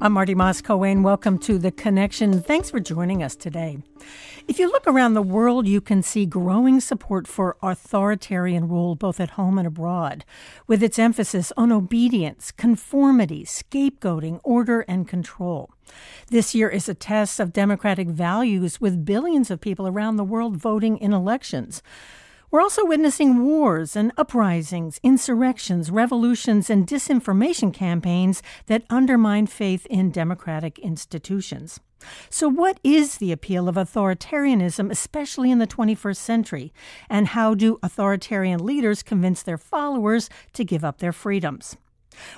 I'm Marty Moss-Coane. Welcome to The Connection. Thanks for joining us today. If you look around the world, you can see growing support for authoritarian rule both at home and abroad, with its emphasis on obedience, conformity, scapegoating, order, and control. This year is a test of democratic values with billions of people around the world voting in elections. We're also witnessing wars and uprisings, insurrections, revolutions, and disinformation campaigns that undermine faith in democratic institutions. So, what is the appeal of authoritarianism, especially in the 21st century? And how do authoritarian leaders convince their followers to give up their freedoms?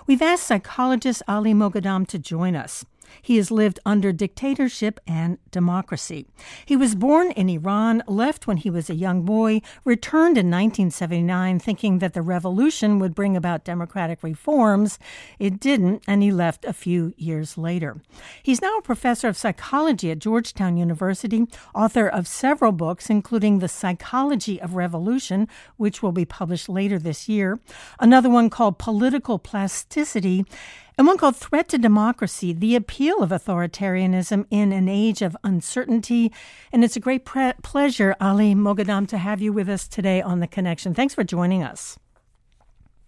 We've asked psychologist Ali Moghaddam to join us. He has lived under dictatorship and democracy. He was born in Iran, left when he was a young boy, returned in 1979 thinking that the revolution would bring about democratic reforms. It didn't, and he left a few years later. He's now a professor of psychology at Georgetown University, author of several books, including The Psychology of Revolution, which will be published later this year, another one called Political Plasticity, and one called Threat to Democracy The Appeal of Authoritarianism in an Age of Uncertainty. And it's a great pre- pleasure, Ali Moghaddam, to have you with us today on The Connection. Thanks for joining us.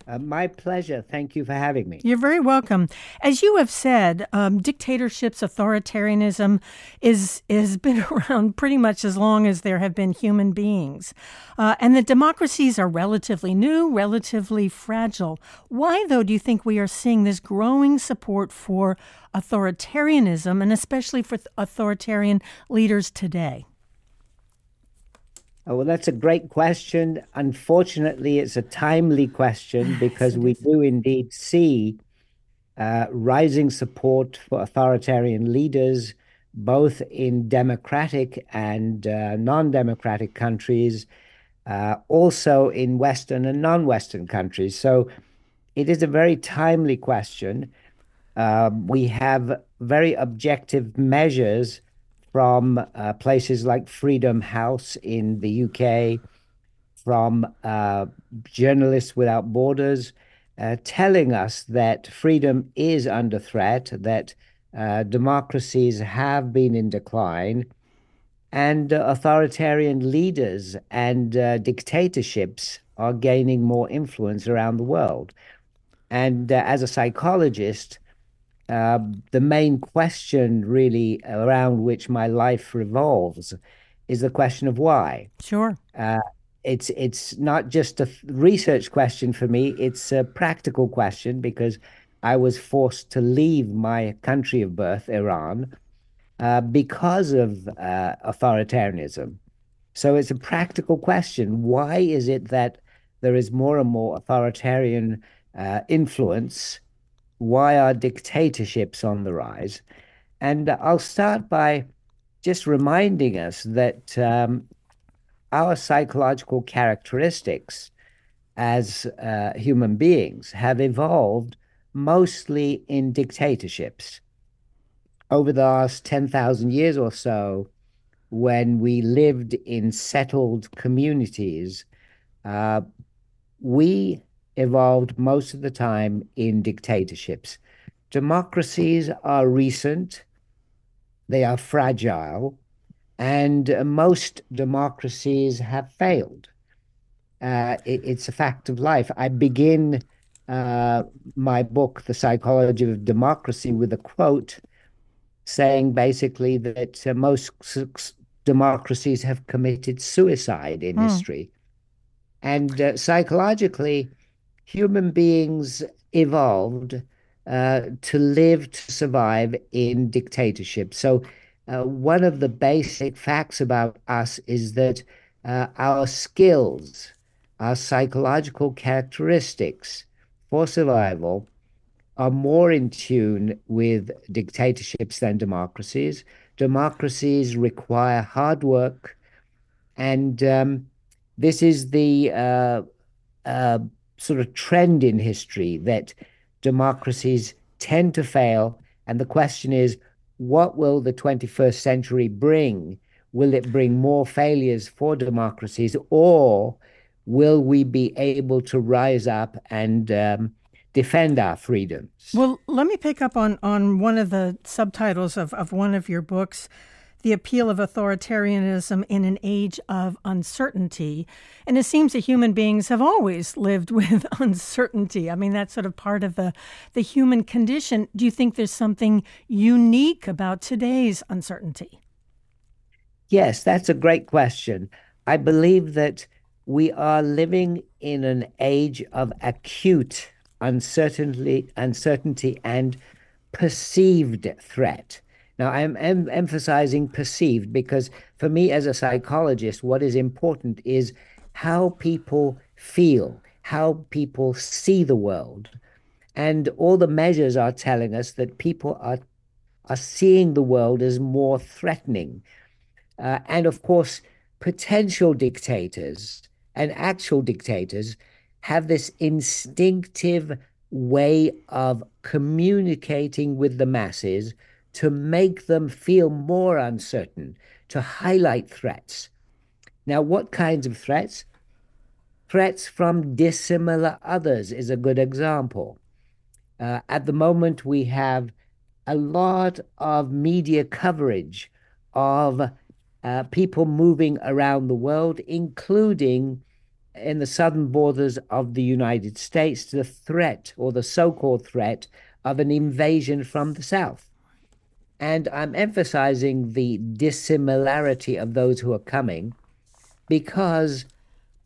Uh, my pleasure. Thank you for having me. You're very welcome. As you have said, um, dictatorships, authoritarianism is has been around pretty much as long as there have been human beings, uh, and the democracies are relatively new, relatively fragile. Why, though, do you think we are seeing this growing support for authoritarianism, and especially for authoritarian leaders today? Oh, well, that's a great question. Unfortunately, it's a timely question because we do indeed see uh, rising support for authoritarian leaders, both in democratic and uh, non democratic countries, uh, also in Western and non Western countries. So it is a very timely question. Um, we have very objective measures from uh, places like Freedom House in the UK, from uh, Journalists Without Borders, uh, telling us that freedom is under threat, that uh, democracies have been in decline, and uh, authoritarian leaders and uh, dictatorships are gaining more influence around the world. And as a psychologist, uh, the main question, really, around which my life revolves, is the question of why. Sure. Uh, it's it's not just a research question for me; it's a practical question because I was forced to leave my country of birth, Iran, uh, because of uh, authoritarianism. So it's a practical question: Why is it that there is more and more authoritarian uh, influence? Why are dictatorships on the rise? And I'll start by just reminding us that um, our psychological characteristics as uh, human beings have evolved mostly in dictatorships. Over the last 10,000 years or so, when we lived in settled communities, uh, we evolved most of the time in dictatorships. Democracies are recent, they are fragile, and most democracies have failed. Uh, it, it's a fact of life. I begin uh, my book, The Psychology of Democracy, with a quote saying basically that uh, most democracies have committed suicide in mm. history. And uh, psychologically, human beings evolved uh, to live, to survive in dictatorship. So, uh, one of the basic facts about us is that uh, our skills, our psychological characteristics for survival are more in tune with dictatorships than democracies. Democracies require hard work, and um, this is the uh, uh, sort of trend in history that democracies tend to fail. And the question is, what will the 21st century bring? Will it bring more failures for democracies, or will we be able to rise up and um, defend our freedoms. Well, let me pick up on, on one of the subtitles of, of one of your books the appeal of authoritarianism in an age of uncertainty. And it seems that human beings have always lived with uncertainty. I mean, that's sort of part of the, the human condition. Do you think there's something unique about today's uncertainty? Yes, that's a great question. I believe that we are living in an age of acute uncertainty, uncertainty and perceived threat. Now, I'm, em- emphasizing perceived because for me as a psychologist, what is important is how people feel, how people see the world. And all the measures are telling us that people are, are seeing the world as more threatening. Uh, and of course, potential dictators and actual dictators have this instinctive way of communicating with the masses to make them feel more uncertain, to highlight threats. Now, what kinds of threats? Threats from dissimilar others is a good example. Uh, at the moment, we have a lot of media coverage of uh, people moving around the world, including in the southern borders of the United States, the threat or the so called threat of an invasion from the south. And I'm emphasizing the dissimilarity of those who are coming because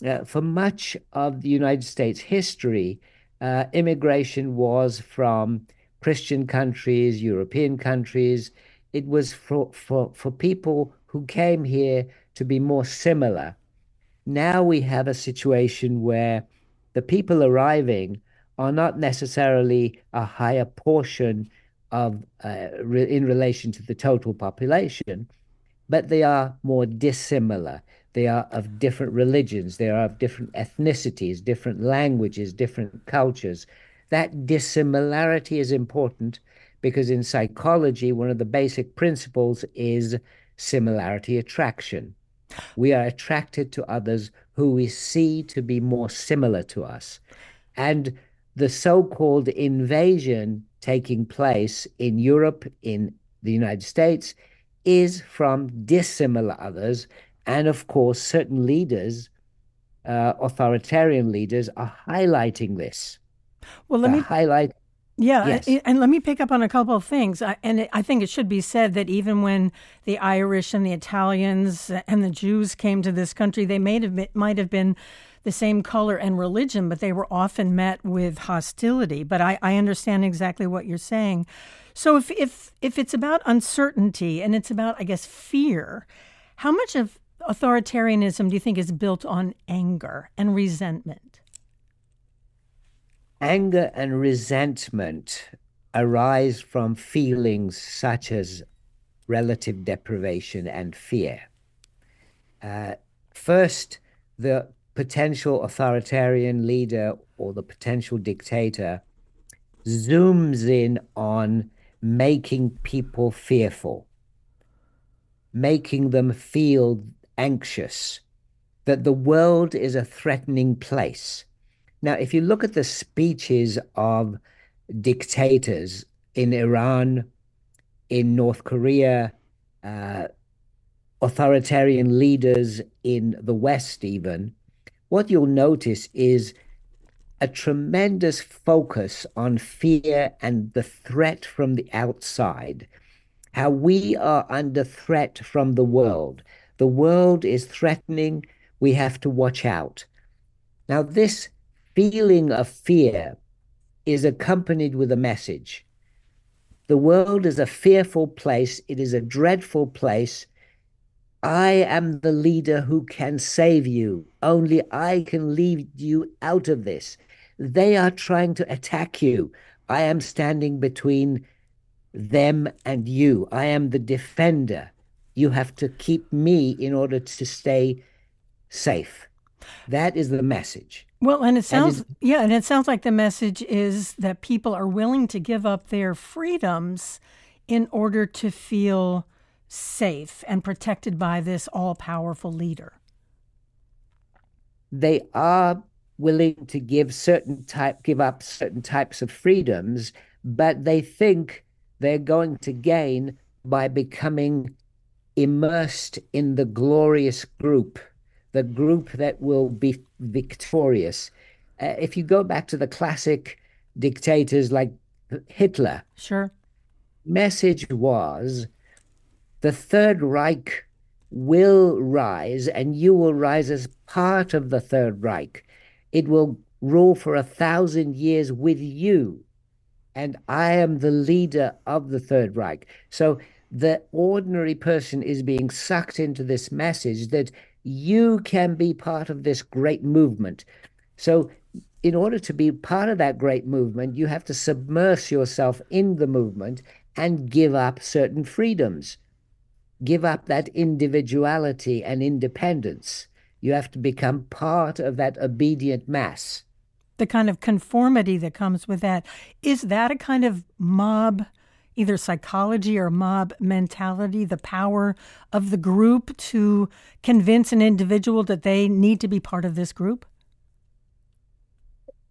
uh, for much of the United States history, uh, immigration was from Christian countries, European countries. It was for, for, for people who came here to be more similar. Now we have a situation where the people arriving are not necessarily a higher portion of uh, re- in relation to the total population, but they are more dissimilar. They are of different religions. They are of different ethnicities, different languages, different cultures. That dissimilarity is important because in psychology, one of the basic principles is similarity attraction. We are attracted to others who we see to be more similar to us. And the so called invasion taking place in Europe, in the United States, is from dissimilar others. And of course, certain leaders, uh, authoritarian leaders, are highlighting this. Well, let me highlight. Yeah, yes. and let me pick up on a couple of things. And I think it should be said that even when the Irish and the Italians and the Jews came to this country, they may have been, might have been the same color and religion, but they were often met with hostility. But I, I understand exactly what you're saying. So if, if if it's about uncertainty and it's about, I guess, fear, how much of authoritarianism do you think is built on anger and resentment? Anger and resentment arise from feelings such as relative deprivation and fear. Uh, first, the potential authoritarian leader or the potential dictator zooms in on making people fearful, making them feel anxious, that the world is a threatening place. Now, if you look at the speeches of dictators in Iran, in North Korea, uh, authoritarian leaders in the West, even, what you'll notice is a tremendous focus on fear and the threat from the outside, how we are under threat from the world. The world is threatening, we have to watch out. Now, this feeling of fear is accompanied with a message. The world is a fearful place, it is a dreadful place, I am the leader who can save you. Only I can lead you out of this. They are trying to attack you. I am standing between them and you. I am the defender. You have to keep me in order to stay safe. That is the message. Well, and it sounds and yeah, and it sounds like the message is that people are willing to give up their freedoms in order to feel safe and protected by this all powerful leader? They are willing to give certain type give up certain types of freedoms, but they think they're going to gain by becoming immersed in the glorious group, the group that will be victorious. Uh, if you go back to the classic dictators like Hitler, sure, message was the Third Reich will rise, and you will rise as part of the Third Reich. It will rule for a thousand years with you. And I am the leader of the Third Reich. So the ordinary person is being sucked into this message that you can be part of this great movement. So, in order to be part of that great movement, you have to submerge yourself in the movement and give up certain freedoms. Give up that individuality and independence. You have to become part of that obedient mass. The kind of conformity that comes with that. Is that a kind of mob, either psychology or mob mentality, the power of the group to convince an individual that they need to be part of this group?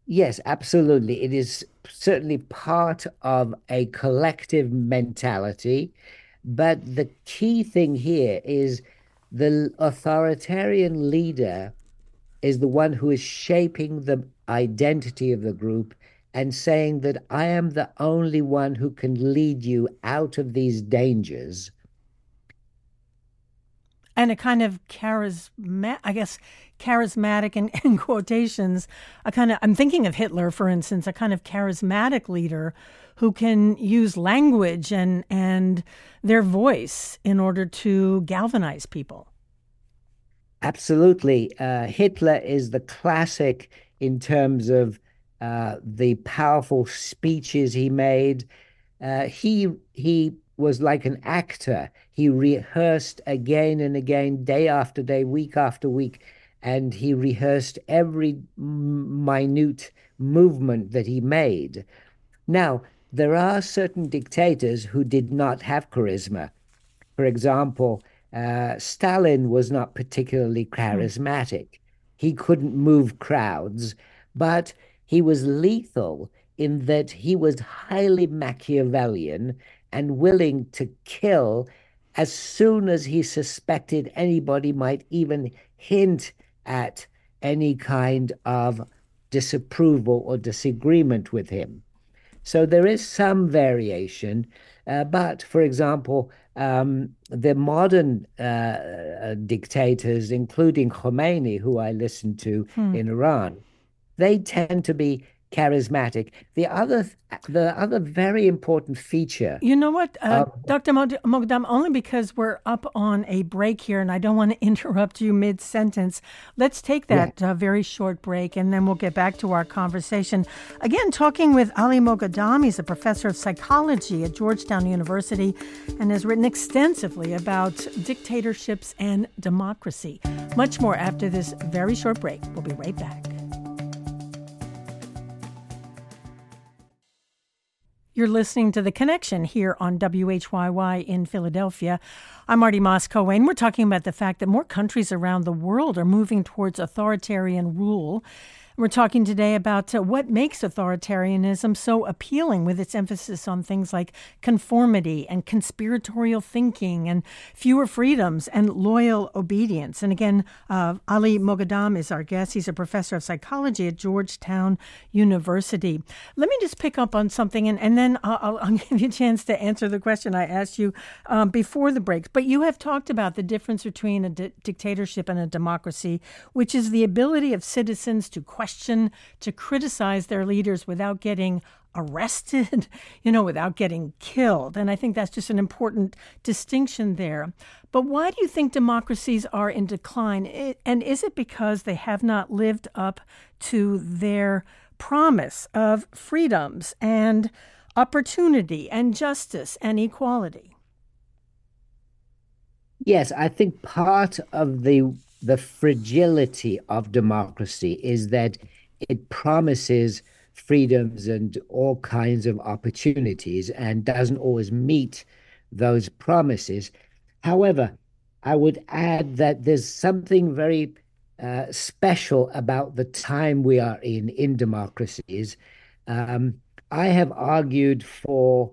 Yes, absolutely. It is certainly part of a collective mentality. But the key thing here is the authoritarian leader is the one who is shaping the identity of the group and saying that I am the only one who can lead you out of these dangers. And a kind of charismatic, I guess, charismatic in, in quotations, a kind of, I'm thinking of Hitler, for instance, a kind of charismatic leader who can use language and, and their voice in order to galvanize people. Absolutely. Uh, Hitler is the classic in terms of uh, the powerful speeches he made. Uh, he he was like an actor. He rehearsed again and again, day after day, week after week, and he rehearsed every minute movement that he made. Now, there are certain dictators who did not have charisma. For example, uh, Stalin was not particularly hmm. charismatic. He couldn't move crowds, but he was lethal in that he was highly Machiavellian and willing to kill as soon as he suspected anybody might even hint at any kind of disapproval or disagreement with him. So there is some variation. Uh, but, for example, um, the modern uh, uh, dictators, including Khomeini, who I listened to hmm. in Iran, they tend to be charismatic. The other, the other very important feature. You know what, uh, Dr. Moghaddam, only because we're up on a break here, and I don't want to interrupt you mid sentence. Let's take that yeah. uh, very short break, and then we'll get back to our conversation. Again, talking with Ali Moghaddam. He's a professor of psychology at Georgetown University, and has written extensively about dictatorships and democracy. Much more after this very short break. We'll be right back. You're listening to The Connection here on WHYY in Philadelphia. I'm Marty Moss and We're talking about the fact that more countries around the world are moving towards authoritarian rule we're talking today about uh, what makes authoritarianism so appealing with its emphasis on things like conformity and conspiratorial thinking and fewer freedoms and loyal obedience. And again, uh, Ali Moghaddam is our guest. He's a professor of psychology at Georgetown University. Let me just pick up on something and, and then I'll, I'll give you a chance to answer the question I asked you um, before the break. But you have talked about the difference between a di- dictatorship and a democracy, which is the ability of citizens to question question, to criticize their leaders without getting arrested, you know, without getting killed. And I think that's just an important distinction there. But why do you think democracies are in decline? And is it because they have not lived up to their promise of freedoms and opportunity and justice and equality? Yes, I think part of the the fragility of democracy is that it promises freedoms and all kinds of opportunities and doesn't always meet those promises. However, I would add that there's something very uh, special about the time we are in in democracies. Um, I have argued for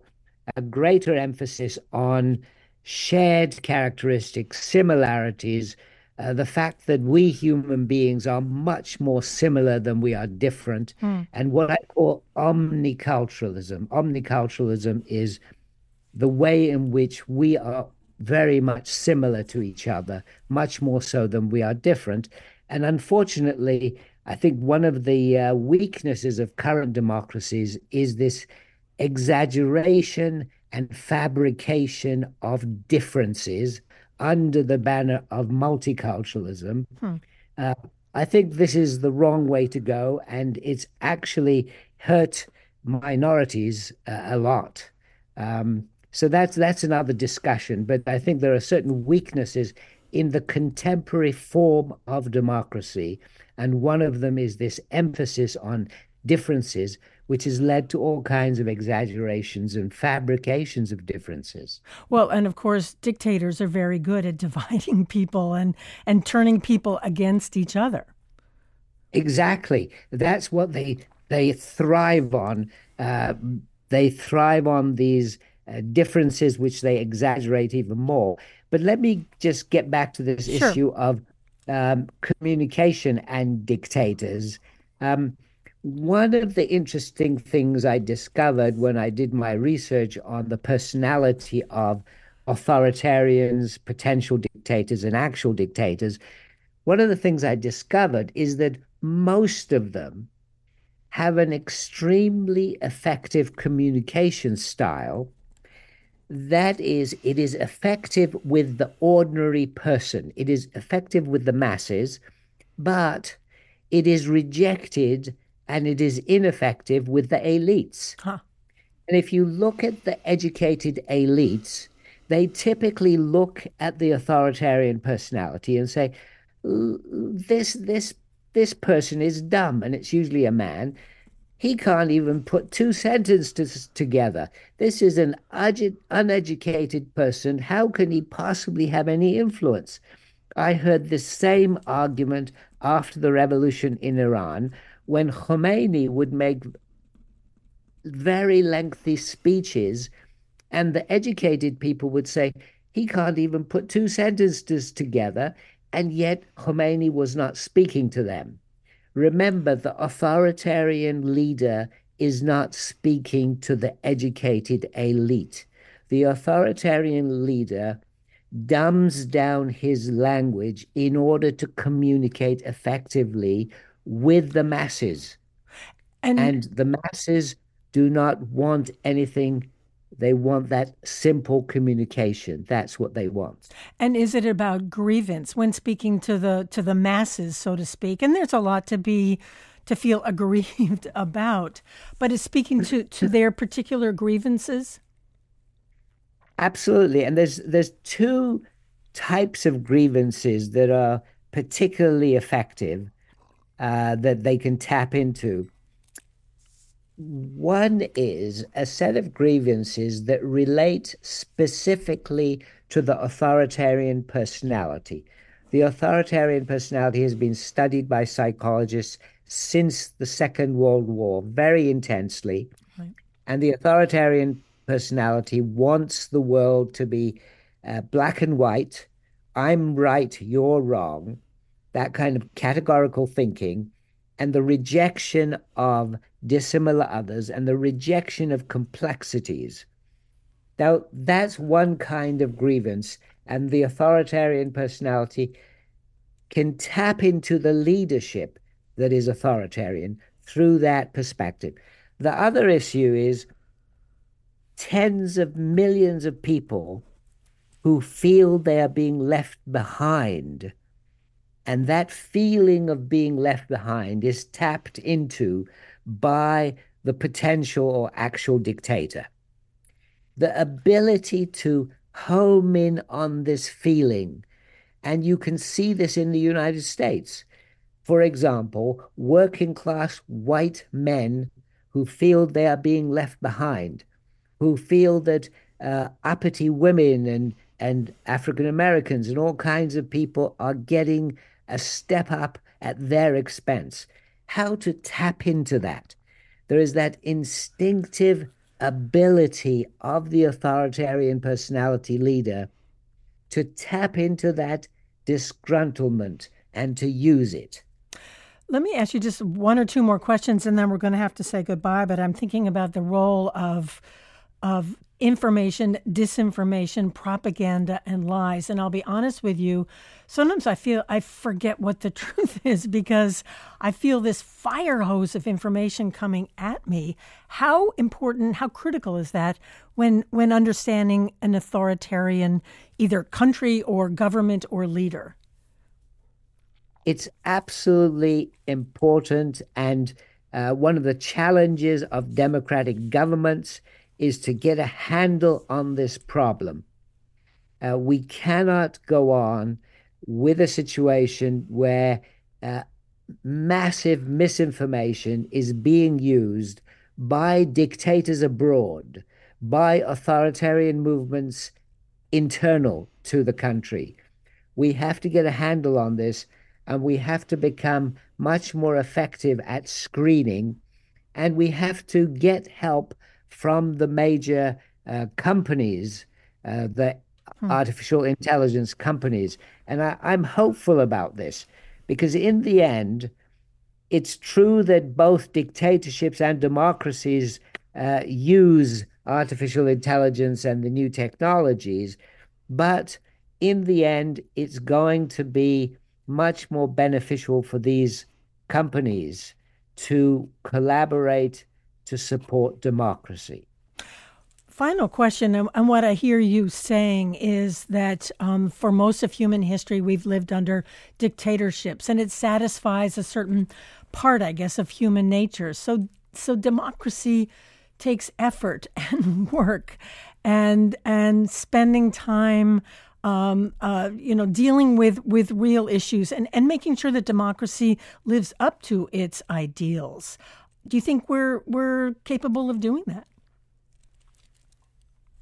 a greater emphasis on shared characteristics, similarities, uh, the fact that we human beings are much more similar than we are different, mm. and what I call omniculturalism. Omniculturalism is the way in which we are very much similar to each other, much more so than we are different. And unfortunately, I think one of the uh, weaknesses of current democracies is this exaggeration and fabrication of differences under the banner of multiculturalism. Hmm. Uh, I think this is the wrong way to go, and it's actually hurt minorities uh, a lot. Um, so that's that's another discussion. But I think there are certain weaknesses in the contemporary form of democracy, and one of them is this emphasis on differences which has led to all kinds of exaggerations and fabrications of differences. Well, and of course, dictators are very good at dividing people and, and turning people against each other. Exactly. That's what they they thrive on. Uh, they thrive on these uh, differences, which they exaggerate even more. But let me just get back to this sure. issue of um, communication and dictators. Um, one of the interesting things I discovered when I did my research on the personality of authoritarians, potential dictators, and actual dictators, one of the things I discovered is that most of them have an extremely effective communication style. That is, it is effective with the ordinary person, it is effective with the masses, but it is rejected and it is ineffective with the elites. Huh. And if you look at the educated elites, they typically look at the authoritarian personality and say, "This, this, this person is dumb," and it's usually a man. He can't even put two sentences together. This is an uneducated person. How can he possibly have any influence? I heard the same argument after the revolution in Iran when Khomeini would make very lengthy speeches, and the educated people would say, he can't even put two sentences together, and yet Khomeini was not speaking to them. Remember, the authoritarian leader is not speaking to the educated elite. The authoritarian leader dumbs down his language in order to communicate effectively with the masses. And, and the masses do not want anything. They want that simple communication. That's what they want. And is it about grievance when speaking to the to the masses so to speak? And there's a lot to be to feel aggrieved about. But is speaking to to their particular grievances? Absolutely. And there's there's two types of grievances that are particularly effective uh, that they can tap into. One is a set of grievances that relate specifically to the authoritarian personality. The authoritarian personality has been studied by psychologists since the Second World War very intensely. Right. And the authoritarian personality wants the world to be uh, black and white. I'm right, you're wrong that kind of categorical thinking and the rejection of dissimilar others and the rejection of complexities. Now, that's one kind of grievance, and the authoritarian personality can tap into the leadership that is authoritarian through that perspective. The other issue is tens of millions of people who feel they are being left behind and that feeling of being left behind is tapped into by the potential or actual dictator. The ability to home in on this feeling, and you can see this in the United States. For example, working class white men who feel they are being left behind, who feel that uh, uppity women and, and African Americans and all kinds of people are getting a step up at their expense. How to tap into that. There is that instinctive ability of the authoritarian personality leader to tap into that disgruntlement and to use it. Let me ask you just one or two more questions and then we're going to have to say goodbye. But I'm thinking about the role of of information, disinformation, propaganda, and lies. And I'll be honest with you, sometimes I feel I forget what the truth is because I feel this fire hose of information coming at me. How important, how critical is that when when understanding an authoritarian either country or government or leader? It's absolutely important and uh, one of the challenges of democratic governments is to get a handle on this problem. Uh, we cannot go on with a situation where uh, massive misinformation is being used by dictators abroad, by authoritarian movements internal to the country. We have to get a handle on this and we have to become much more effective at screening and we have to get help from the major uh, companies, uh, the hmm. artificial intelligence companies. And I, I'm hopeful about this because, in the end, it's true that both dictatorships and democracies uh, use artificial intelligence and the new technologies, but in the end, it's going to be much more beneficial for these companies to collaborate to support democracy. Final question, and what I hear you saying is that um, for most of human history, we've lived under dictatorships, and it satisfies a certain part, I guess, of human nature. So, so democracy takes effort and work, and and spending time um, uh, you know, dealing with with real issues and and making sure that democracy lives up to its ideals. Do you think we're we're capable of doing that?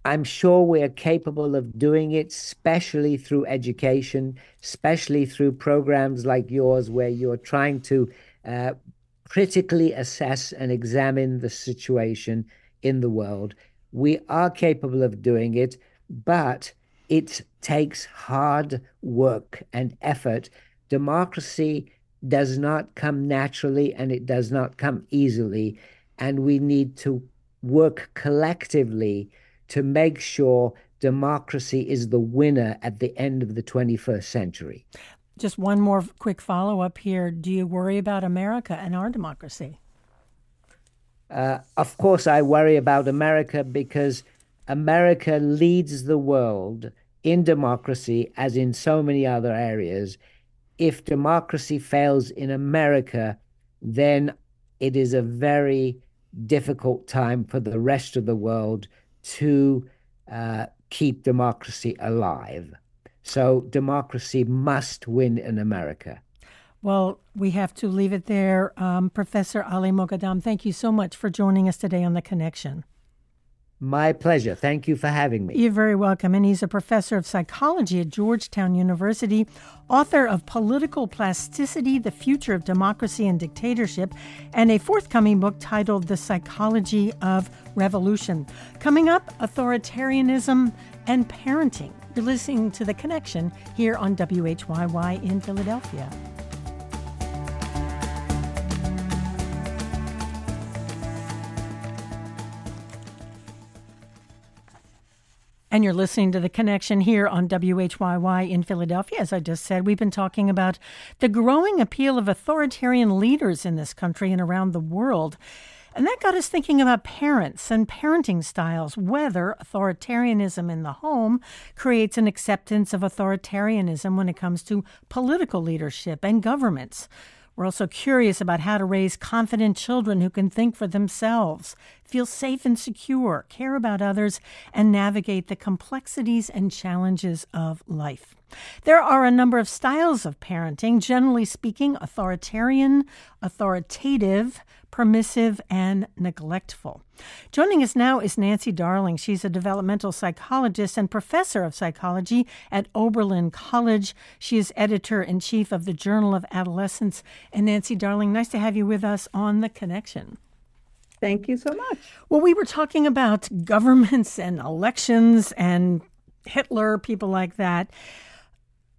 I'm sure we're capable of doing it, especially through education, especially through programs like yours, where you're trying to uh, critically assess and examine the situation in the world. We are capable of doing it, but it takes hard work and effort. Democracy does not come naturally and it does not come easily. And we need to work collectively to make sure democracy is the winner at the end of the 21st century. Just one more quick follow up here. Do you worry about America and our democracy? Uh, of course, I worry about America because America leads the world in democracy as in so many other areas if democracy fails in America, then it is a very difficult time for the rest of the world to uh, keep democracy alive. So, democracy must win in America. Well, we have to leave it there. Um, Professor Ali Moghaddam, thank you so much for joining us today on The Connection. My pleasure. Thank you for having me. You're very welcome. And he's a professor of psychology at Georgetown University, author of Political Plasticity The Future of Democracy and Dictatorship, and a forthcoming book titled The Psychology of Revolution. Coming up, authoritarianism and parenting. You're listening to The Connection here on WHYY in Philadelphia. And you're listening to The Connection here on WHYY in Philadelphia. As I just said, we've been talking about the growing appeal of authoritarian leaders in this country and around the world. And that got us thinking about parents and parenting styles, whether authoritarianism in the home creates an acceptance of authoritarianism when it comes to political leadership and governments. We're also curious about how to raise confident children who can think for themselves. feel safe and secure, care about others, and navigate the complexities and challenges of life. There are a number of styles of parenting, generally speaking, authoritarian, authoritative, permissive, and neglectful. Joining us now is Nancy Darling. She's a developmental psychologist and professor of psychology at Oberlin College. She is editor in chief of the Journal of Adolescence. And Nancy Darling, nice to have you with us on The Connection. Thank you so much. Well, we were talking about governments and elections and Hitler, people like that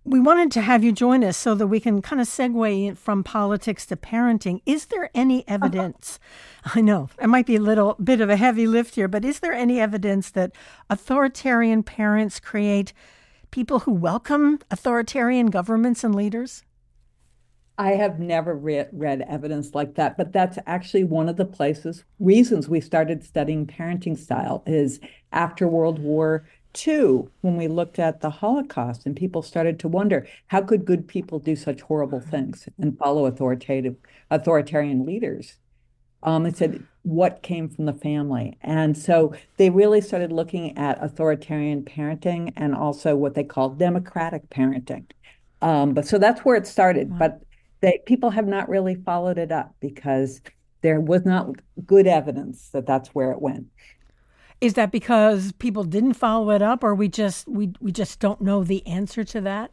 we wanted to have you join us so that we can kind of segue from politics to parenting. Is there any evidence? I know it might be a little bit of a heavy lift here, but is there any evidence that authoritarian parents create people who welcome authoritarian governments and leaders? I have never re- read evidence like that, but that's actually one of the places reasons we started studying parenting style is after World War Two, when we looked at the Holocaust and people started to wonder how could good people do such horrible things and follow authoritative authoritarian leaders. Um, it said what came from the family, and so they really started looking at authoritarian parenting and also what they call democratic parenting. Um, but so that's where it started. Wow. But they people have not really followed it up because there was not good evidence that that's where it went. Is that because people didn't follow it up, or we just we we just don't know the answer to that?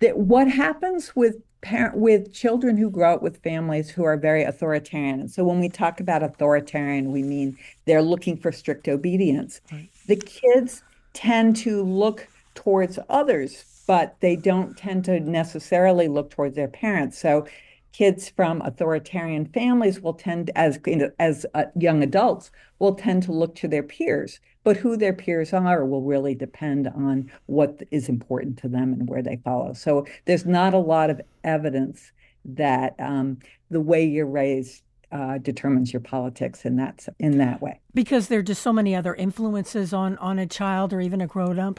That what happens with parent with children who grow up with families who are very authoritarian. And so when we talk about authoritarian, we mean they're looking for strict obedience. Right. The kids tend to look towards others, but they don't tend to necessarily look towards their parents. So kids from authoritarian families will tend as as uh, young adults will tend to look to their peers. But who their peers are will really depend on what is important to them and where they follow. So there's not a lot of evidence that um, the way you're raised uh, determines your politics in that in that way. Because there are just so many other influences on on a child or even a grown up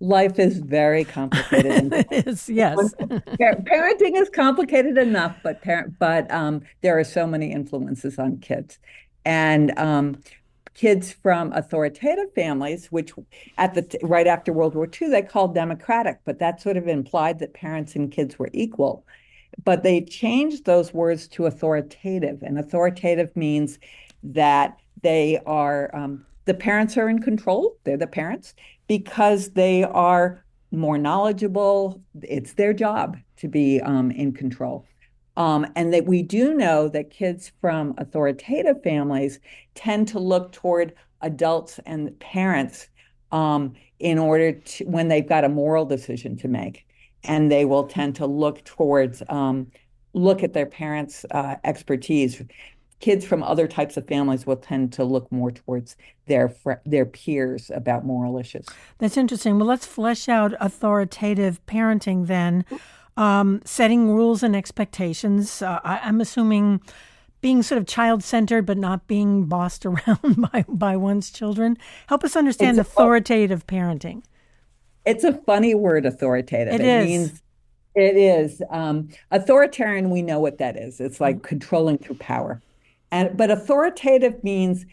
life is very complicated. it is, yes. Parenting is complicated enough, but parent, but um, there are so many influences on kids, and um, kids from authoritative families, which at the right after World War II they called democratic, but that sort of implied that parents and kids were equal. But they changed those words to authoritative, and authoritative means that they are um, the parents are in control. They're the parents because they are more knowledgeable. It's their job to be um, in control. Um, and that we do know that kids from authoritative families tend to look toward adults and parents um, in order to, when they've got a moral decision to make. And they will tend to look towards, um, look at their parents' uh, expertise kids from other types of families will tend to look more towards their fr- their peers about moral issues. That's interesting. Well, let's flesh out authoritative parenting then. Um, setting rules and expectations. Uh, I, am assuming being sort of child centered, but not being bossed around by, by one's children. Help us understand it's authoritative a, parenting. It's a funny word, authoritative. It, it is. means it is um, authoritarian. We know what that is. It's like mm-hmm. controlling through power. And but authoritative means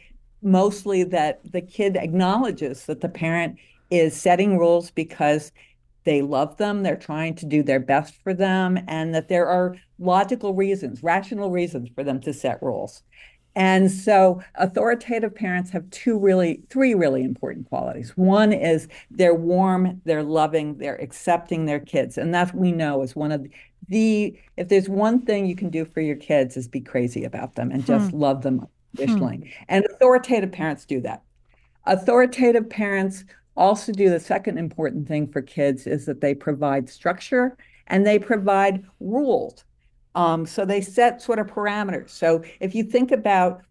mostly that the kid acknowledges that the parent is setting rules because they love them, they're trying to do their best for them, and that there are logical reasons, rational reasons for them to set rules. And so authoritative parents have two really, three really important qualities. One is they're warm, they're loving, they're accepting their kids. And that we know is one of the, if there's one thing you can do for your kids is be crazy about them and just hmm. love them unconditionally. Hmm. And authoritative parents do that. Authoritative parents also do the second important thing for kids is that they provide structure and they provide rules um, so they set sort of parameters. So if you think about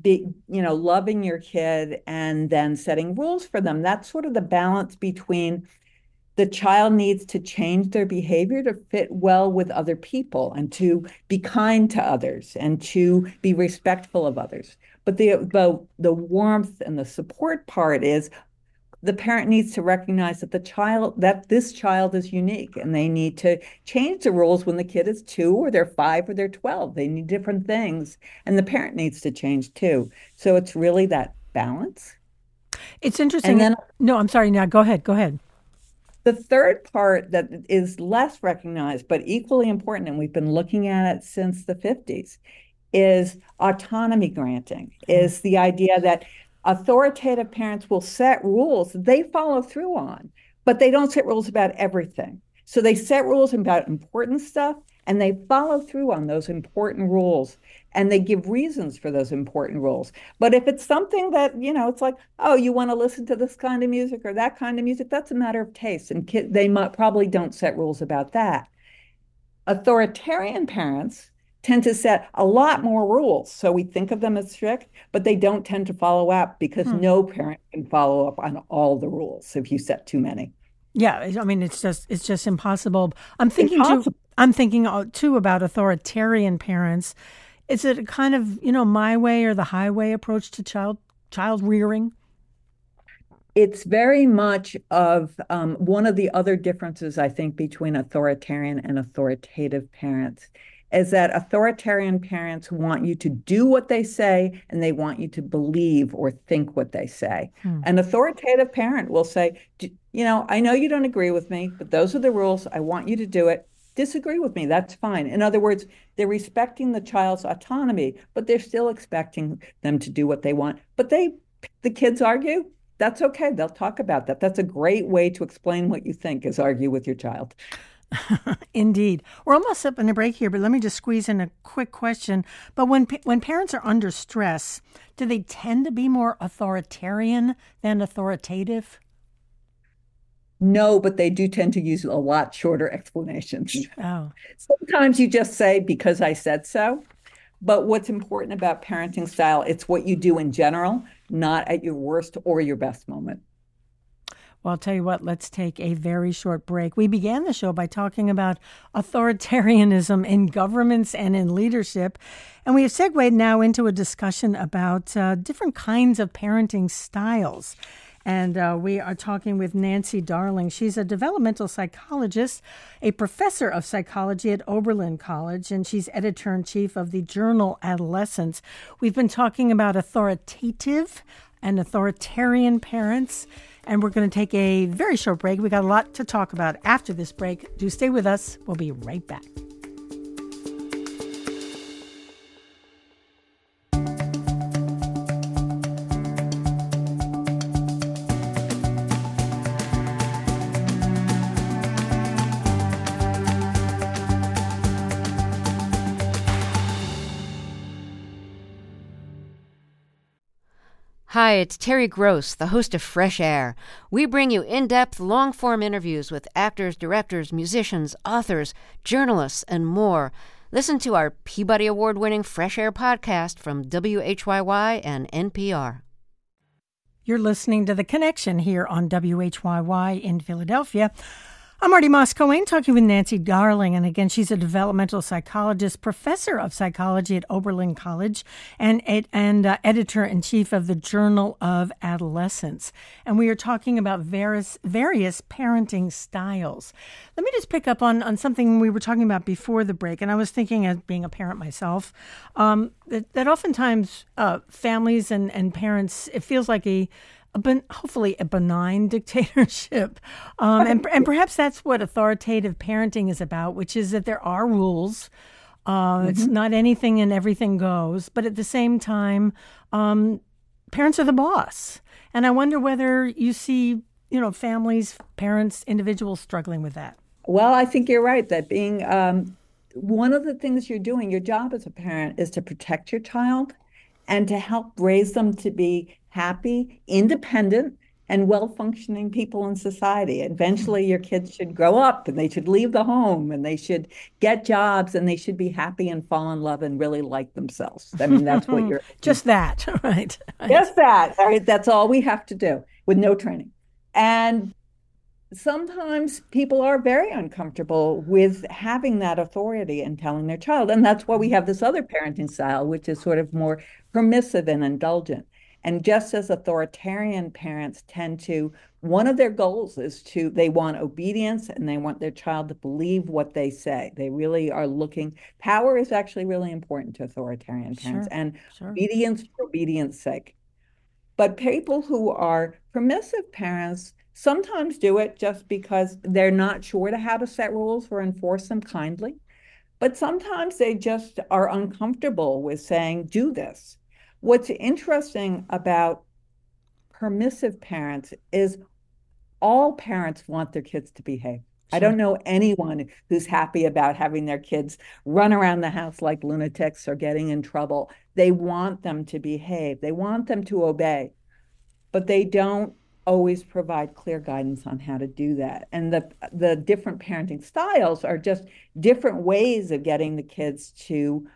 be, you know, loving your kid and then setting rules for them, that's sort of the balance between the child needs to change their behavior to fit well with other people and to be kind to others and to be respectful of others. But the the, the warmth and the support part is the parent needs to recognize that the child that this child is unique and they need to change the rules when the kid is 2 or they're 5 or they're 12 they need different things and the parent needs to change too. So it's really that balance. It's interesting then, no i'm sorry now go ahead go ahead. The third part that is less recognized but equally important and we've been looking at it since the 50s is autonomy granting mm-hmm. is the idea that authoritative parents will set rules they follow through on, but they don't set rules about everything. So they set rules about important stuff and they follow through on those important rules and they give reasons for those important rules. But if it's something that, you know, it's like, oh, you want to listen to this kind of music or that kind of music, that's a matter of taste. And they might, probably don't set rules about that. Authoritarian parents tend to set a lot more rules. So we think of them as strict, but they don't tend to follow up because hmm. no parent can follow up on all the rules if you set too many. Yeah, I mean it's just it's just impossible. I'm thinking impossible. too I'm thinking too about authoritarian parents. Is it a kind of, you know, my way or the highway approach to child child rearing? It's very much of um, one of the other differences I think between authoritarian and authoritative parents is that authoritarian parents want you to do what they say and they want you to believe or think what they say. Hmm. An authoritative parent will say, you know, I know you don't agree with me, but those are the rules. I want you to do it. Disagree with me, that's fine. In other words, they're respecting the child's autonomy, but they're still expecting them to do what they want. But they, the kids argue, that's okay. They'll talk about that. That's a great way to explain what you think is argue with your child. Indeed. We're almost up in a break here, but let me just squeeze in a quick question. But when when parents are under stress, do they tend to be more authoritarian than authoritative? No, but they do tend to use a lot shorter explanations. Oh. Sometimes you just say because I said so. But what's important about parenting style, it's what you do in general, not at your worst or your best moment. Well, I'll tell you what, let's take a very short break. We began the show by talking about authoritarianism in governments and in leadership. And we have segued now into a discussion about uh, different kinds of parenting styles. And uh, we are talking with Nancy Darling. She's a developmental psychologist, a professor of psychology at Oberlin College, and she's editor in chief of the journal Adolescence. We've been talking about authoritative and authoritarian parents and we're going to take a very short break. We got a lot to talk about after this break. Do stay with us. We'll be right back. Hi, it's Terry Gross, the host of Fresh Air. We bring you in depth, long form interviews with actors, directors, musicians, authors, journalists, and more. Listen to our Peabody Award winning Fresh Air podcast from WHYY and NPR. You're listening to The Connection here on WHYY in Philadelphia. I'm Marty Moss-Coane talking with Nancy Darling. And again, she's a developmental psychologist, professor of psychology at Oberlin College, and, and uh, editor in chief of the Journal of Adolescence. And we are talking about various, various parenting styles. Let me just pick up on, on something we were talking about before the break. And I was thinking, as being a parent myself, um, that, that oftentimes uh, families and, and parents, it feels like a hopefully a benign dictatorship. Um, and, and perhaps that's what authoritative parenting is about, which is that there are rules. Uh, mm-hmm. It's not anything and everything goes, but at the same time, um, parents are the boss. And I wonder whether you see, you know, families, parents, individuals struggling with that. Well, I think you're right that being um, one of the things you're doing, your job as a parent is to protect your child and to help raise them to be happy, independent, and well functioning people in society. Eventually, your kids should grow up and they should leave the home and they should get jobs and they should be happy and fall in love and really like themselves. I mean, that's what you're just that, right? Just that. Right? That's all we have to do with no training. And sometimes people are very uncomfortable with having that authority and telling their child. And that's why we have this other parenting style, which is sort of more permissive and indulgent. And just as authoritarian parents tend to, one of their goals is to, they want obedience and they want their child to believe what they say. They really are looking, power is actually really important to authoritarian parents sure, and sure. obedience for obedience sake. But people who are permissive parents sometimes do it just because they're not sure to how to set rules or enforce them kindly. But sometimes they just are uncomfortable with saying, do this. What's interesting about permissive parents is all parents want their kids to behave. Sure. I don't know anyone who's happy about having their kids run around the house like lunatics or getting in trouble. They want them to behave, they want them to obey, but they don't always provide clear guidance on how to do that. And the the different parenting styles are just different ways of getting the kids to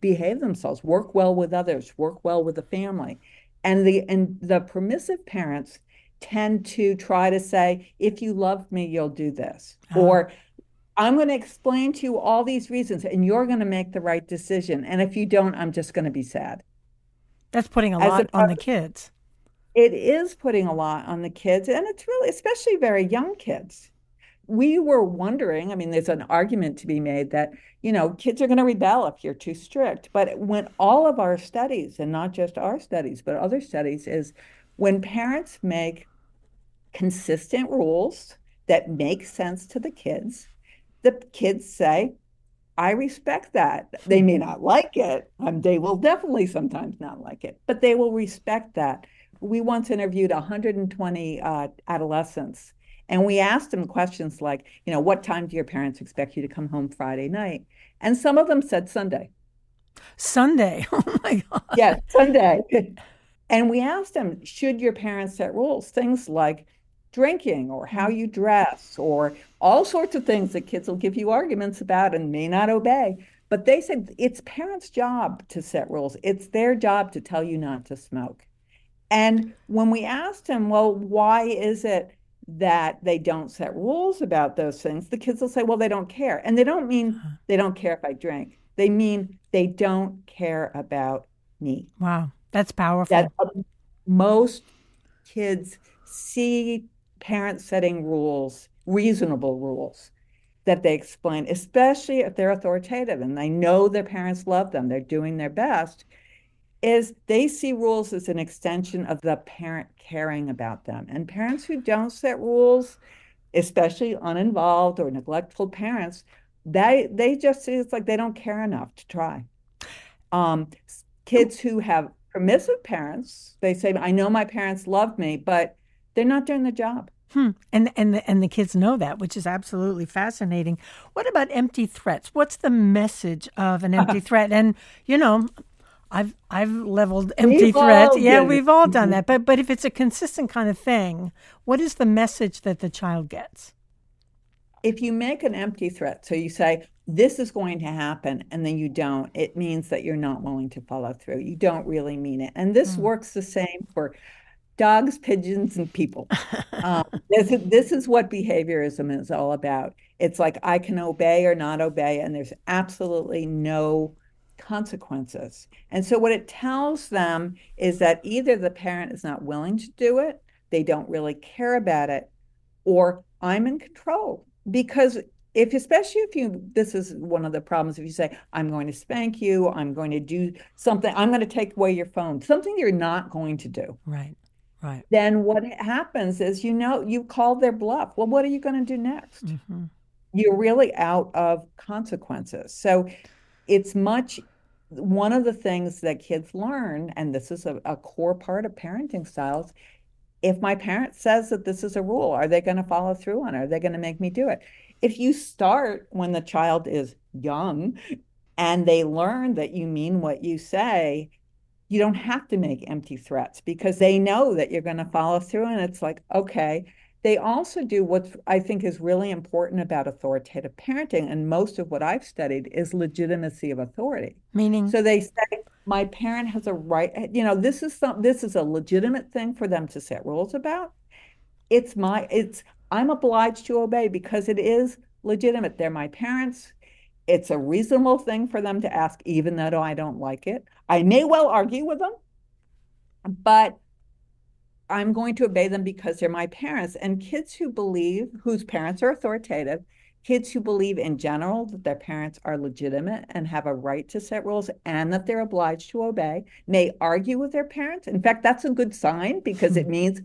behave themselves, work well with others, work well with the family. And the and the permissive parents tend to try to say, if you love me, you'll do this. Uh-huh. Or I'm going to explain to you all these reasons and you're going to make the right decision. And if you don't, I'm just going to be sad. That's putting a As lot a, on the kids it is putting a lot on the kids, and it's really, especially very young kids. We were wondering, I mean, there's an argument to be made that, you know, kids are going to rebel if you're too strict. But when all of our studies, and not just our studies, but other studies, is when parents make consistent rules that make sense to the kids, the kids say, I respect that. They may not like it. Um, they will definitely sometimes not like it, but they will respect that we once interviewed 120 uh, adolescents and we asked them questions like, you know, what time do your parents expect you to come home Friday night? And some of them said Sunday. Sunday. Oh my God. Yes, Sunday. and we asked them, should your parents set rules? Things like drinking or how you dress or all sorts of things that kids will give you arguments about and may not obey. But they said it's parents' job to set rules. It's their job to tell you not to smoke. And when we asked him, well, why is it that they don't set rules about those things? The kids will say, well, they don't care. And they don't mean they don't care if I drink. They mean they don't care about me. Wow, that's powerful. That uh, most kids see parents setting rules, reasonable rules that they explain, especially if they're authoritative and they know their parents love them, they're doing their best is they see rules as an extension of the parent caring about them. And parents who don't set rules, especially uninvolved or neglectful parents, they they just see it's like they don't care enough to try. Um, kids who have permissive parents, they say, "I know my parents love me, but they're not doing the job." Hmm. And and the, and the kids know that, which is absolutely fascinating. What about empty threats? What's the message of an empty threat? And you know, I've I've leveled empty we've threats. Yeah, we've all done that. But but if it's a consistent kind of thing, what is the message that the child gets? If you make an empty threat, so you say this is going to happen and then you don't, it means that you're not willing to follow through. You don't really mean it. And this mm. works the same for dogs, pigeons, and people. um, this, this is what behaviorism is all about. It's like I can obey or not obey, and there's absolutely no consequences. And so, what it tells them is that either the parent is not willing to do it, they don't really care about it, or I'm in control. Because if, especially if you, this is one of the problems, if you say, I'm going to spank you, I'm going to do something, I'm going to take away your phone, something you're not going to do. Right. Right. Then what happens is, you know, you call their bluff. Well, what are you going to do next? Mm-hmm. You're really out of consequences. So it's much one of the things that kids learn, and this is a, a core part of parenting styles, if my parent says that this is a rule, are they going to follow through on it? Are they going to make me do it? If you start when the child is young and they learn that you mean what you say, you don't have to make empty threats because they know that you're going to follow through. And it's like, okay, they also do what I think is really important about authoritative parenting, and most of what I've studied is legitimacy of authority. Meaning, so they say my parent has a right. You know, this is some. This is a legitimate thing for them to set rules about. It's my. It's I'm obliged to obey because it is legitimate. They're my parents. It's a reasonable thing for them to ask, even though I don't like it. I may well argue with them, but I'm going to obey them because they're my parents. And kids who believe, whose parents are authoritative, kids who believe in general that their parents are legitimate and have a right to set rules and that they're obliged to obey may argue with their parents. In fact, that's a good sign because it means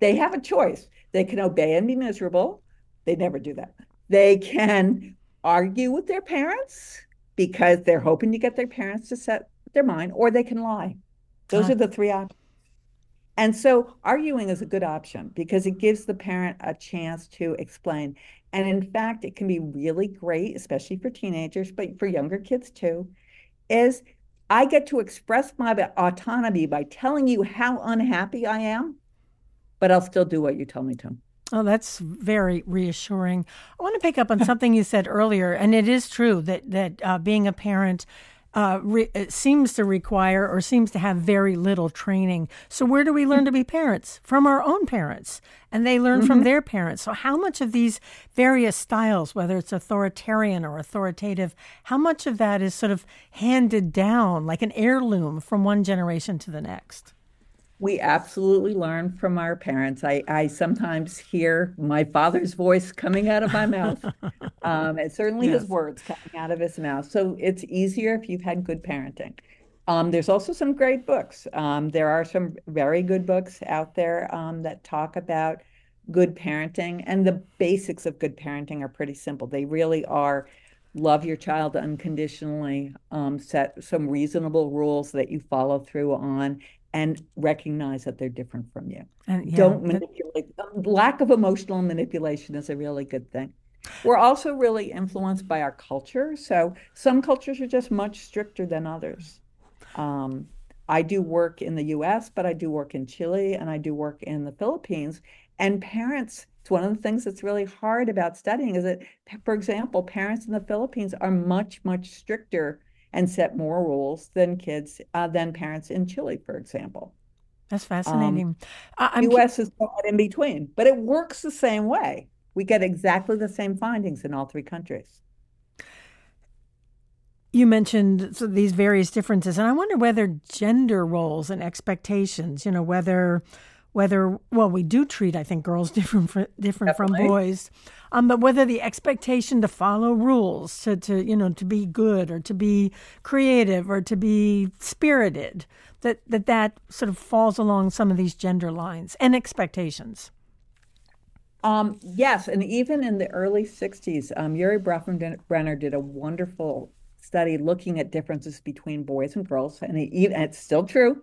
they have a choice. They can obey and be miserable. They never do that. They can argue with their parents because they're hoping to get their parents to set their mind, or they can lie. Those are the three options. And so arguing is a good option because it gives the parent a chance to explain. And in fact, it can be really great, especially for teenagers, but for younger kids too, is I get to express my autonomy by telling you how unhappy I am, but I'll still do what you tell me to. Oh, that's very reassuring. I want to pick up on something you said earlier, and it is true that that uh, being a parent uh, re- seems to require or seems to have very little training. So, where do we learn to be parents? From our own parents, and they learn mm-hmm. from their parents. So, how much of these various styles, whether it's authoritarian or authoritative, how much of that is sort of handed down like an heirloom from one generation to the next? We absolutely learn from our parents. I, I sometimes hear my father's voice coming out of my mouth, um, and certainly yes. his words coming out of his mouth. So it's easier if you've had good parenting. Um, there's also some great books. Um, there are some very good books out there um, that talk about good parenting, and the basics of good parenting are pretty simple. They really are love your child unconditionally, um, set some reasonable rules that you follow through on, and recognize that they're different from you. And, yeah, Don't manipulate. Them. Lack of emotional manipulation is a really good thing. We're also really influenced by our culture. So some cultures are just much stricter than others. Um, I do work in the US, but I do work in Chile and I do work in the Philippines. And parents, it's one of the things that's really hard about studying is that, for example, parents in the Philippines are much, much stricter and set more rules than kids uh, than parents in Chile, for example. That's fascinating. Um, U.S. is somewhat in between, but it works the same way. We get exactly the same findings in all three countries. You mentioned these various differences, and I wonder whether gender roles and expectations, you know, whether whether well we do treat I think girls different for, different Definitely. from boys, um, but whether the expectation to follow rules, to to you know to be good or to be creative or to be spirited, that that that sort of falls along some of these gender lines and expectations. Um, yes, and even in the early '60s, um, Urie Bronfenbrenner did a wonderful study looking at differences between boys and girls, and, he, and it's still true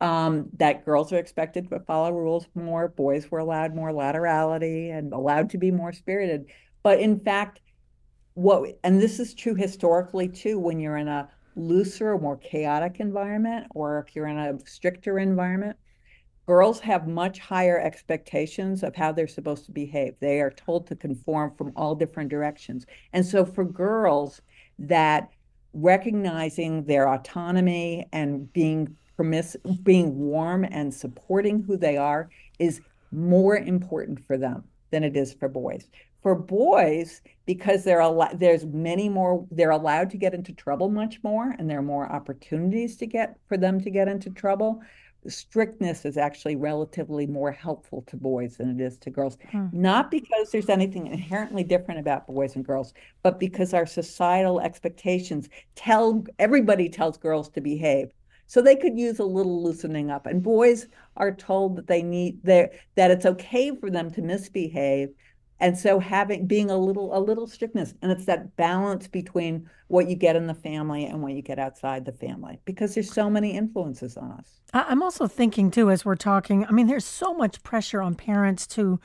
um, that girls are expected to follow rules more, boys were allowed more laterality and allowed to be more spirited. But in fact, what and this is true historically too, when you're in a looser, more chaotic environment, or if you're in a stricter environment, girls have much higher expectations of how they're supposed to behave. They are told to conform from all different directions. And so for girls, that recognizing their autonomy and being permiss being warm and supporting who they are is more important for them than it is for boys. For boys, because they're al- there's many more, they're allowed to get into trouble much more, and there are more opportunities to get for them to get into trouble. Strictness is actually relatively more helpful to boys than it is to girls. Hmm. Not because there's anything inherently different about boys and girls, but because our societal expectations tell everybody tells girls to behave so they could use a little loosening up. And boys are told that they need that it's okay for them to misbehave. And so having being a little a little strictness. And it's that balance between what you get in the family and what you get outside the family. Because there's so many influences on us. I'm also thinking too, as we're talking, I mean, there's so much pressure on parents to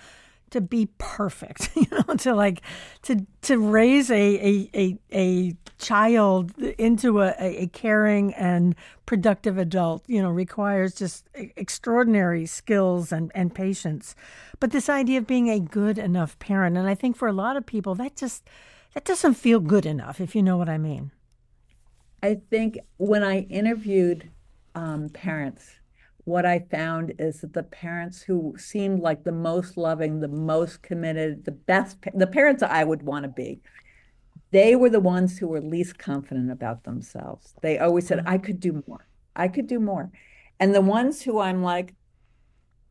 to be perfect, you know, to like to to raise a a a, a child into a, a caring and productive adult, you know, requires just extraordinary skills and, and patience. But this idea of being a good enough parent, and I think for a lot of people that just that doesn't feel good enough, if you know what I mean. I think when I interviewed um, parents what I found is that the parents who seemed like the most loving, the most committed, the best, the parents I would want to be, they were the ones who were least confident about themselves. They always said, I could do more. I could do more. And the ones who I'm like,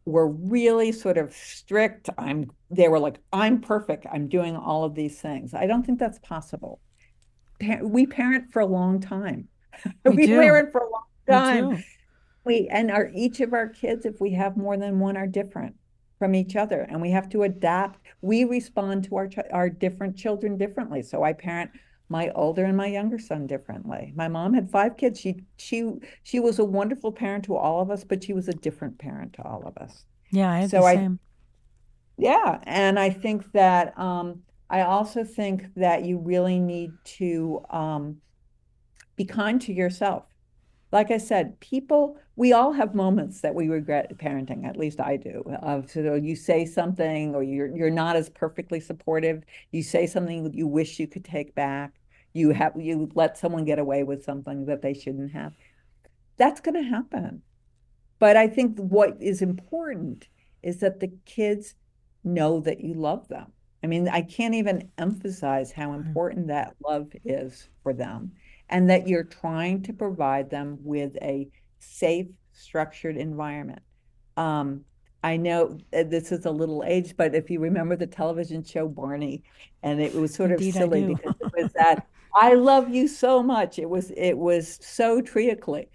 were really sort of strict. I'm they were like, I'm perfect. I'm doing all of these things. I don't think that's possible. We parent for a long time. We, we parent for a long time. We and our each of our kids, if we have more than one, are different from each other, and we have to adapt. We respond to our our different children differently. So I parent my older and my younger son differently. My mom had five kids. She she she was a wonderful parent to all of us, but she was a different parent to all of us. Yeah, I so I, yeah, and I think that um, I also think that you really need to um, be kind to yourself. Like I said, people, we all have moments that we regret parenting. At least I do. Of so you say something, or you're you're not as perfectly supportive. You say something that you wish you could take back. You have you let someone get away with something that they shouldn't have. That's going to happen. But I think what is important is that the kids know that you love them. I mean, I can't even emphasize how mm-hmm. important that love is for them and that you're trying to provide them with a safe, structured environment. Um, I know uh, this is a little age, but if you remember the television show Barney, and it was sort of Indeed silly because it was that I love you so much. It was it was so triacly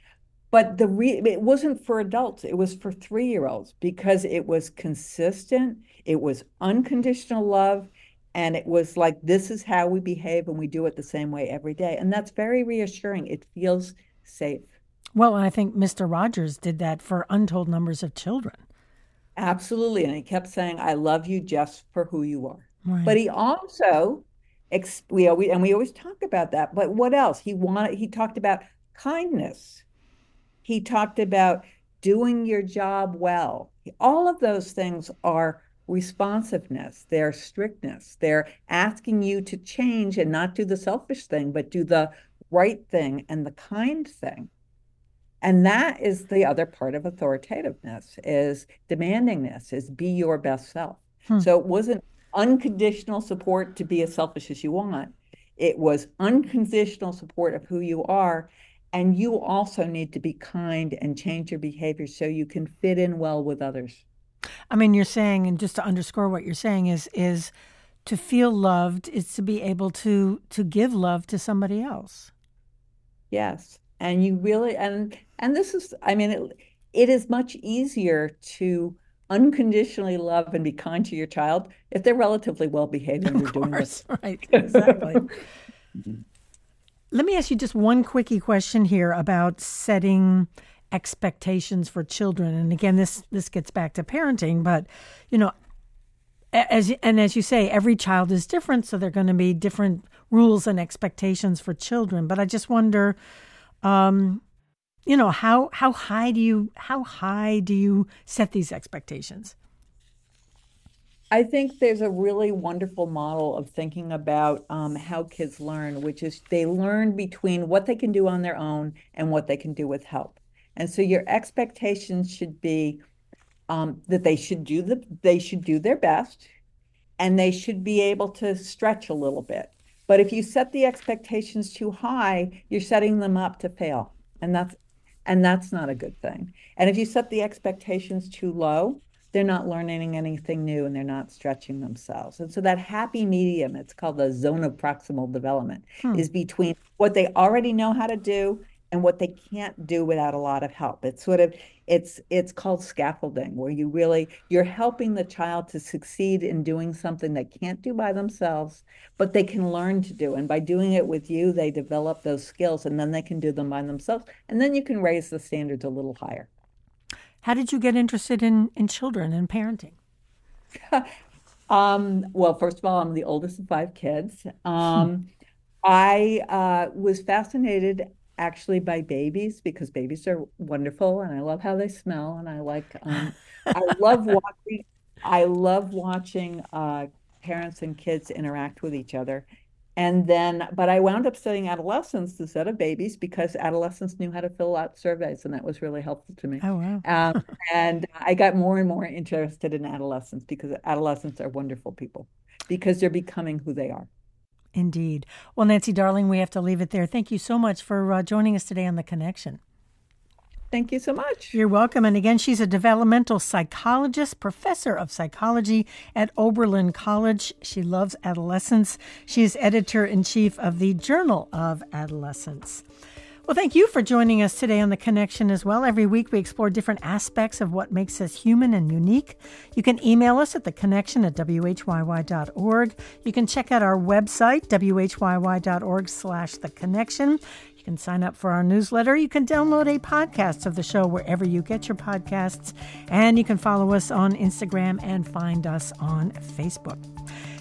but the re- it wasn't for adults it was for three-year-olds because it was consistent it was unconditional love and it was like this is how we behave and we do it the same way every day. And that's very reassuring. It feels safe. Well and i think mr rogers did that for untold numbers of children. Absolutely. And he kept saying i love you just for who you are. Right. but he also we always and we always talk about that. But what else? He wanted he talked about kindness. He talked about doing your job well. All of those things are responsiveness, they're strictness, they're asking you to change and not do the selfish thing, but do the right thing and the kind thing. And that is the other part of authoritativeness is demandingness, is be your best self. Hmm. So it wasn't unconditional support to be as selfish as you want. It was unconditional support of who you are and you also need to be kind and change your behavior so you can fit in well with others. I mean, you're saying, and just to underscore what you're saying is is to feel loved is to be able to to give love to somebody else. Yes, and you really and and this is, I mean, it, it is much easier to unconditionally love and be kind to your child if they're relatively well behaved and you're doing this. Right, exactly. Let me ask you just one quickie question here about setting expectations for children. And again, this this gets back to parenting, but you know, as and as you say, every child is different, so there are going to be different rules and expectations for children. But I just wonder, um, you know, how how high do you how high do you set these expectations? I think there's a really wonderful model of thinking about um, how kids learn, which is they learn between what they can do on their own and what they can do with help. And so your expectations should be um, that they should do the they should do their best, and they should be able to stretch a little bit. But if you set the expectations too high, you're setting them up to fail, and that's and that's not a good thing. And if you set the expectations too low, they're not learning anything new and they're not stretching themselves. And so that happy medium, it's called the zone of proximal development, hmm. is between what they already know how to do and what they can't do without a lot of help. It's sort of it's it's called scaffolding where you really you're helping the child to succeed in doing something they can't do by themselves, but they can learn to do. And by doing it with you, they develop those skills and then they can do them by themselves. And then you can raise the standards a little higher. How did you get interested in, in children and parenting? um, well, first of all, I'm the oldest of five kids. Um, I uh, was fascinated actually by babies because babies are wonderful and I love how they smell and I like um, I love watching I love watching uh, parents and kids interact with each other and then, but I wound up studying adolescents instead of babies because adolescents knew how to fill out surveys, and that was really helpful to me. Oh, wow. Um, and I got more and more interested in adolescents because adolescents are wonderful people because they're becoming who they are. Indeed. Well, Nancy Darling, we have to leave it there. Thank you so much for uh, joining us today on The Connection. Thank you so much. You're welcome. And again, she's a developmental psychologist, professor of psychology at Oberlin College. She loves adolescence. She is editor in chief of the Journal of Adolescence. Well, thank you for joining us today on The Connection as well. Every week we explore different aspects of what makes us human and unique. You can email us at theconnection at whyy.org. You can check out our website, whyy.org slash theconnection. You can sign up for our newsletter. You can download a podcast of the show wherever you get your podcasts. And you can follow us on Instagram and find us on Facebook.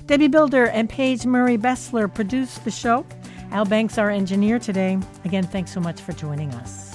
Debbie Builder and Paige Murray Bessler produced the show. Al Banks, our engineer today. Again, thanks so much for joining us.